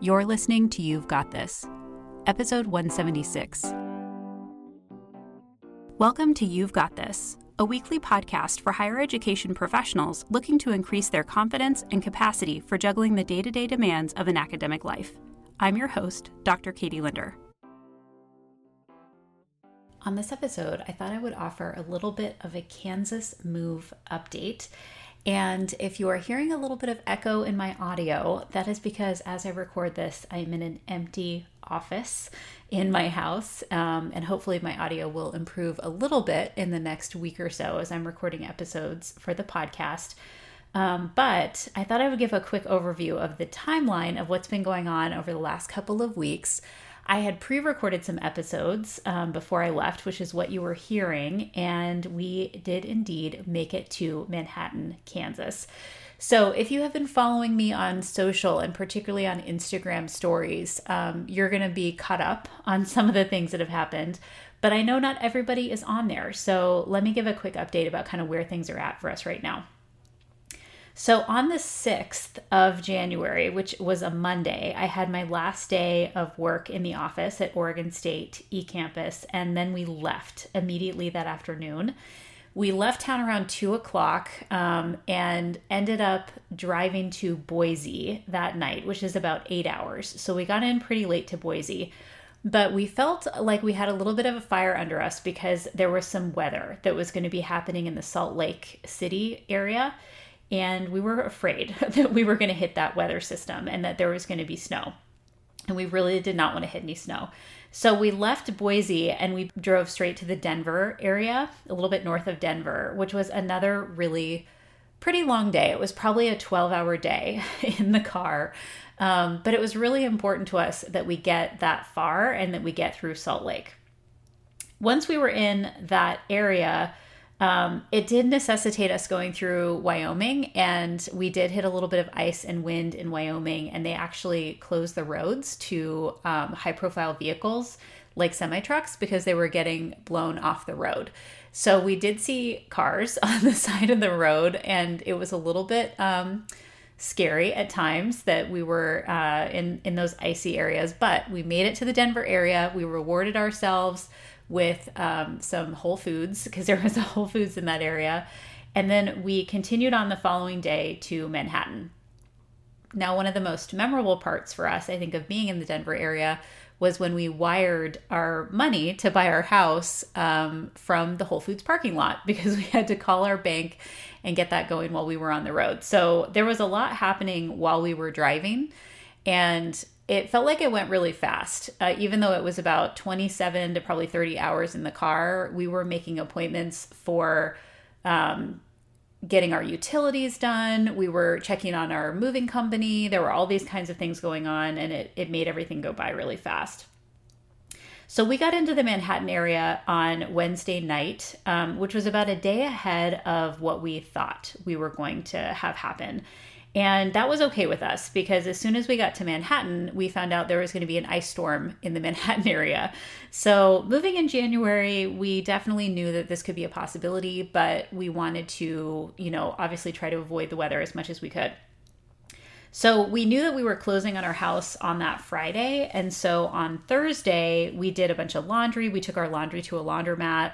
You're listening to You've Got This, episode 176. Welcome to You've Got This, a weekly podcast for higher education professionals looking to increase their confidence and capacity for juggling the day to day demands of an academic life. I'm your host, Dr. Katie Linder. On this episode, I thought I would offer a little bit of a Kansas move update. And if you are hearing a little bit of echo in my audio, that is because as I record this, I'm in an empty office in my house. Um, and hopefully, my audio will improve a little bit in the next week or so as I'm recording episodes for the podcast. Um, but I thought I would give a quick overview of the timeline of what's been going on over the last couple of weeks. I had pre recorded some episodes um, before I left, which is what you were hearing, and we did indeed make it to Manhattan, Kansas. So, if you have been following me on social and particularly on Instagram stories, um, you're going to be caught up on some of the things that have happened. But I know not everybody is on there. So, let me give a quick update about kind of where things are at for us right now. So on the 6th of January, which was a Monday, I had my last day of work in the office at Oregon State eCampus, and then we left immediately that afternoon. We left town around two o'clock um, and ended up driving to Boise that night, which is about eight hours. So we got in pretty late to Boise but we felt like we had a little bit of a fire under us because there was some weather that was going to be happening in the Salt Lake City area and we were afraid that we were going to hit that weather system and that there was going to be snow. And we really did not want to hit any snow. So we left Boise and we drove straight to the Denver area, a little bit north of Denver, which was another really pretty long day. It was probably a 12 hour day in the car. Um, but it was really important to us that we get that far and that we get through Salt Lake. Once we were in that area, um, it did necessitate us going through Wyoming, and we did hit a little bit of ice and wind in Wyoming, and they actually closed the roads to um, high profile vehicles like semi trucks because they were getting blown off the road. So we did see cars on the side of the road, and it was a little bit um, scary at times that we were uh, in in those icy areas. But we made it to the Denver area. We rewarded ourselves with um, some Whole Foods because there was a Whole Foods in that area. And then we continued on the following day to Manhattan. Now, one of the most memorable parts for us, I think, of being in the Denver area was when we wired our money to buy our house um, from the Whole Foods parking lot because we had to call our bank and get that going while we were on the road. So there was a lot happening while we were driving. And it felt like it went really fast. Uh, even though it was about 27 to probably 30 hours in the car, we were making appointments for um, getting our utilities done. We were checking on our moving company. There were all these kinds of things going on, and it, it made everything go by really fast. So we got into the Manhattan area on Wednesday night, um, which was about a day ahead of what we thought we were going to have happen. And that was okay with us because as soon as we got to Manhattan, we found out there was going to be an ice storm in the Manhattan area. So, moving in January, we definitely knew that this could be a possibility, but we wanted to, you know, obviously try to avoid the weather as much as we could. So we knew that we were closing on our house on that Friday. And so on Thursday, we did a bunch of laundry. We took our laundry to a laundromat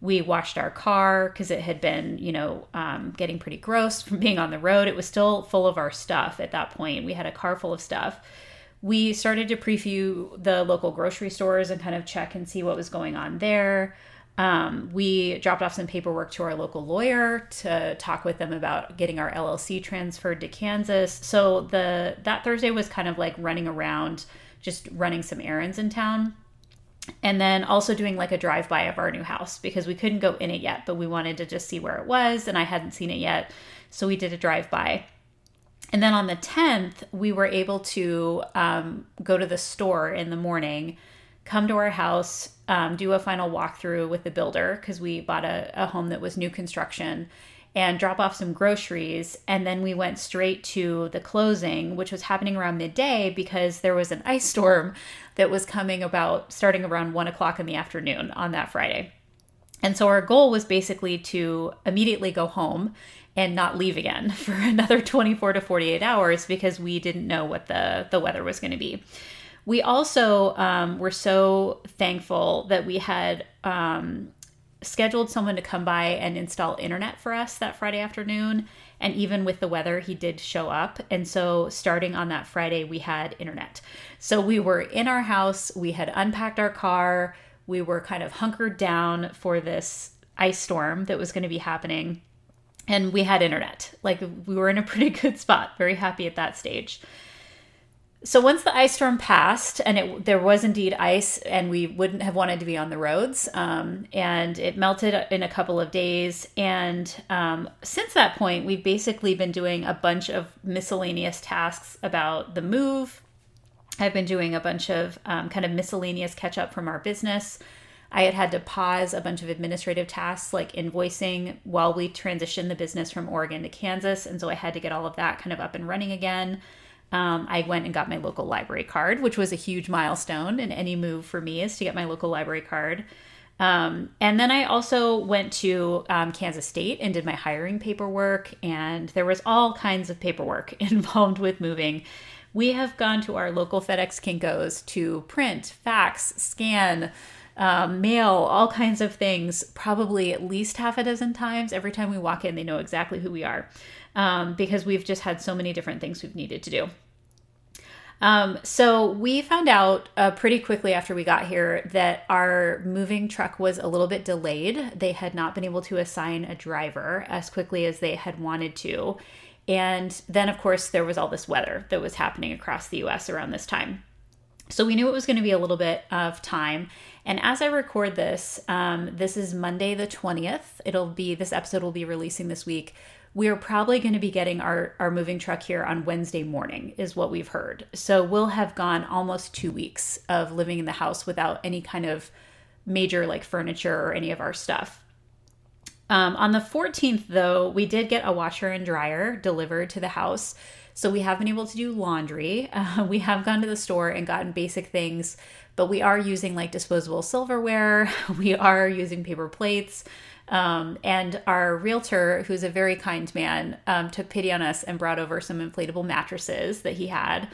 we washed our car because it had been, you know, um, getting pretty gross from being on the road. It was still full of our stuff at that point. We had a car full of stuff. We started to preview the local grocery stores and kind of check and see what was going on there. Um, we dropped off some paperwork to our local lawyer to talk with them about getting our LLC transferred to Kansas. So the that Thursday was kind of like running around, just running some errands in town and then also doing like a drive by of our new house because we couldn't go in it yet, but we wanted to just see where it was and I hadn't seen it yet. So we did a drive by. And then on the 10th, we were able to um, go to the store in the morning, come to our house, um, do a final walkthrough with the builder because we bought a, a home that was new construction and drop off some groceries. And then we went straight to the closing, which was happening around midday because there was an ice storm that was coming about starting around one o'clock in the afternoon on that Friday. And so our goal was basically to immediately go home and not leave again for another 24 to 48 hours because we didn't know what the, the weather was going to be. We also um, were so thankful that we had um, scheduled someone to come by and install internet for us that Friday afternoon. And even with the weather, he did show up. And so, starting on that Friday, we had internet. So, we were in our house, we had unpacked our car, we were kind of hunkered down for this ice storm that was going to be happening. And we had internet. Like, we were in a pretty good spot, very happy at that stage so once the ice storm passed and it there was indeed ice and we wouldn't have wanted to be on the roads um, and it melted in a couple of days. And um, since that point we've basically been doing a bunch of miscellaneous tasks about the move. I've been doing a bunch of um, kind of miscellaneous catch up from our business. I had had to pause a bunch of administrative tasks like invoicing while we transitioned the business from oregon to kansas and so i had to get all of that kind of up and running again um, I went and got my local library card, which was a huge milestone in any move for me is to get my local library card. Um, and then I also went to um, Kansas State and did my hiring paperwork, and there was all kinds of paperwork involved with moving. We have gone to our local FedEx Kinkos to print, fax, scan, um, mail, all kinds of things, probably at least half a dozen times. Every time we walk in, they know exactly who we are um, because we've just had so many different things we've needed to do. Um, so we found out uh, pretty quickly after we got here that our moving truck was a little bit delayed. They had not been able to assign a driver as quickly as they had wanted to. And then, of course, there was all this weather that was happening across the US around this time. So we knew it was going to be a little bit of time. And as I record this, um, this is Monday the 20th. It'll be, this episode will be releasing this week we're probably going to be getting our, our moving truck here on Wednesday morning, is what we've heard. So we'll have gone almost two weeks of living in the house without any kind of major like furniture or any of our stuff. Um, on the 14th, though, we did get a washer and dryer delivered to the house. So we have been able to do laundry. Uh, we have gone to the store and gotten basic things, but we are using like disposable silverware. We are using paper plates. Um, and our realtor, who's a very kind man, um, took pity on us and brought over some inflatable mattresses that he had.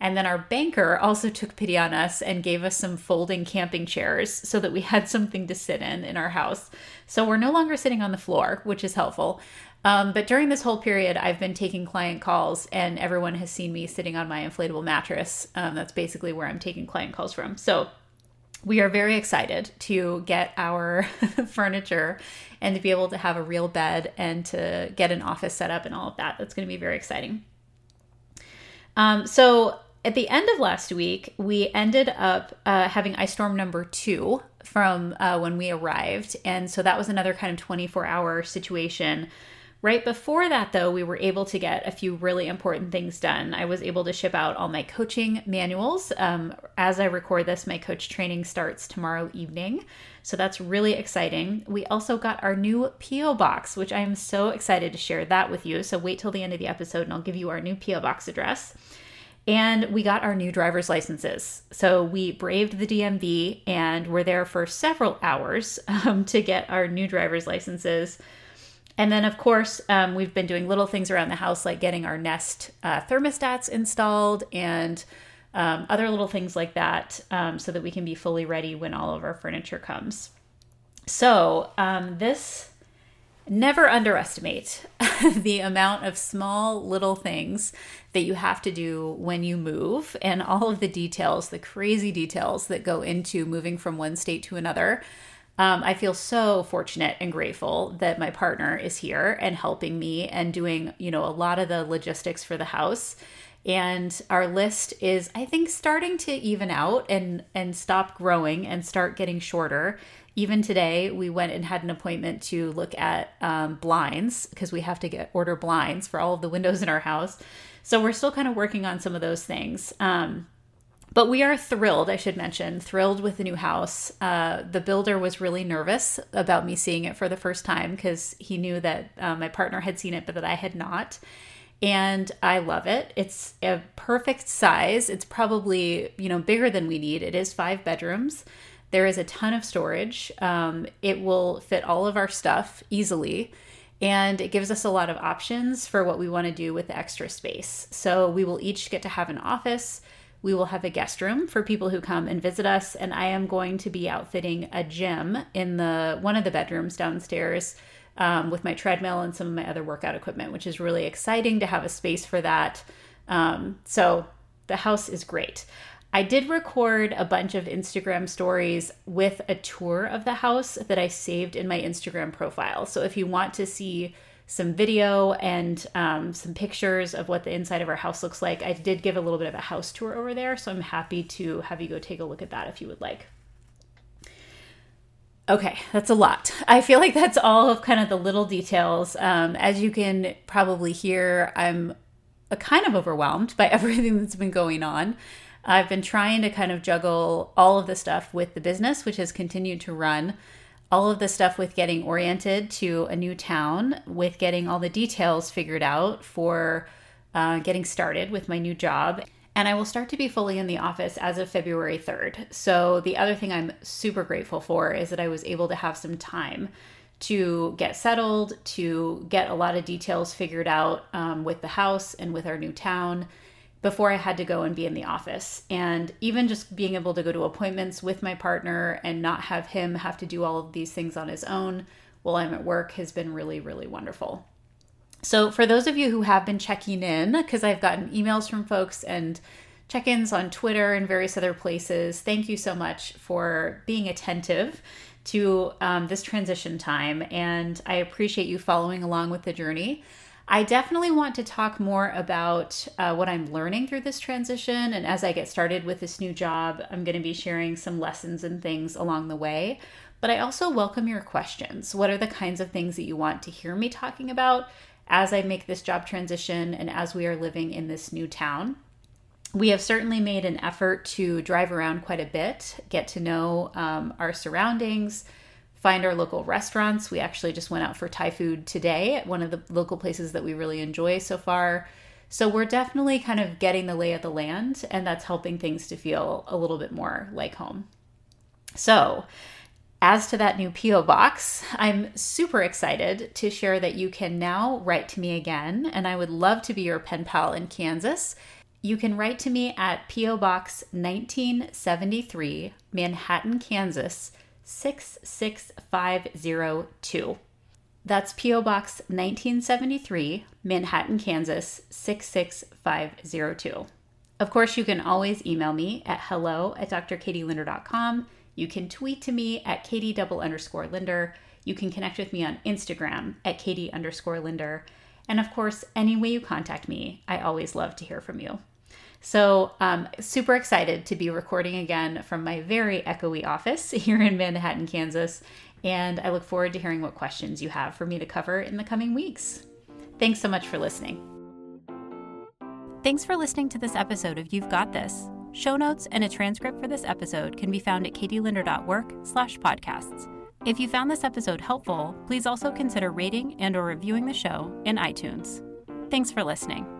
And then our banker also took pity on us and gave us some folding camping chairs so that we had something to sit in in our house. So we're no longer sitting on the floor, which is helpful. Um, but during this whole period, I've been taking client calls, and everyone has seen me sitting on my inflatable mattress. Um, that's basically where I'm taking client calls from. So we are very excited to get our furniture and to be able to have a real bed and to get an office set up and all of that. That's going to be very exciting. Um, so at the end of last week, we ended up uh, having ice storm number two from uh, when we arrived. And so that was another kind of 24 hour situation Right before that, though, we were able to get a few really important things done. I was able to ship out all my coaching manuals. Um, as I record this, my coach training starts tomorrow evening. So that's really exciting. We also got our new P.O. box, which I am so excited to share that with you. So wait till the end of the episode and I'll give you our new P.O. box address. And we got our new driver's licenses. So we braved the DMV and were there for several hours um, to get our new driver's licenses and then, of course, um, we've been doing little things around the house like getting our Nest uh, thermostats installed and um, other little things like that um, so that we can be fully ready when all of our furniture comes. So, um, this never underestimate the amount of small little things that you have to do when you move and all of the details, the crazy details that go into moving from one state to another. Um, I feel so fortunate and grateful that my partner is here and helping me and doing, you know, a lot of the logistics for the house. And our list is, I think, starting to even out and and stop growing and start getting shorter. Even today, we went and had an appointment to look at um, blinds because we have to get order blinds for all of the windows in our house. So we're still kind of working on some of those things. Um, but we are thrilled, I should mention, thrilled with the new house. Uh, the builder was really nervous about me seeing it for the first time because he knew that uh, my partner had seen it, but that I had not. And I love it. It's a perfect size. It's probably, you know, bigger than we need. It is five bedrooms. There is a ton of storage. Um, it will fit all of our stuff easily. and it gives us a lot of options for what we want to do with the extra space. So we will each get to have an office. We will have a guest room for people who come and visit us, and I am going to be outfitting a gym in the one of the bedrooms downstairs um, with my treadmill and some of my other workout equipment, which is really exciting to have a space for that. Um, so the house is great. I did record a bunch of Instagram stories with a tour of the house that I saved in my Instagram profile. So if you want to see some video and um, some pictures of what the inside of our house looks like, I did give a little bit of a house tour over there. So I'm happy to have you go take a look at that if you would like. Okay, that's a lot. I feel like that's all of kind of the little details. Um, as you can probably hear, I'm a kind of overwhelmed by everything that's been going on. I've been trying to kind of juggle all of the stuff with the business, which has continued to run, all of the stuff with getting oriented to a new town, with getting all the details figured out for uh, getting started with my new job, and I will start to be fully in the office as of February 3rd. So, the other thing I'm super grateful for is that I was able to have some time to get settled, to get a lot of details figured out um, with the house and with our new town before I had to go and be in the office. And even just being able to go to appointments with my partner and not have him have to do all of these things on his own while I'm at work has been really, really wonderful. So, for those of you who have been checking in, because I've gotten emails from folks and check ins on Twitter and various other places, thank you so much for being attentive to um, this transition time. And I appreciate you following along with the journey. I definitely want to talk more about uh, what I'm learning through this transition. And as I get started with this new job, I'm going to be sharing some lessons and things along the way. But I also welcome your questions. What are the kinds of things that you want to hear me talking about? As I make this job transition and as we are living in this new town. We have certainly made an effort to drive around quite a bit, get to know um, our surroundings, find our local restaurants. We actually just went out for Thai food today at one of the local places that we really enjoy so far. So we're definitely kind of getting the lay of the land, and that's helping things to feel a little bit more like home. So, as to that new P.O. box, I'm super excited to share that you can now write to me again, and I would love to be your pen pal in Kansas. You can write to me at P.O. Box 1973, Manhattan, Kansas 66502. That's P.O. Box 1973, Manhattan, Kansas 66502. Of course, you can always email me at hello at drkatielinder.com you can tweet to me at Katie double underscore Linder. You can connect with me on Instagram at Katie underscore Linder. And of course, any way you contact me, I always love to hear from you. So, um, super excited to be recording again from my very echoey office here in Manhattan, Kansas. And I look forward to hearing what questions you have for me to cover in the coming weeks. Thanks so much for listening. Thanks for listening to this episode of You've Got This. Show notes and a transcript for this episode can be found at katielinder.work slash podcasts. If you found this episode helpful, please also consider rating and or reviewing the show in iTunes. Thanks for listening.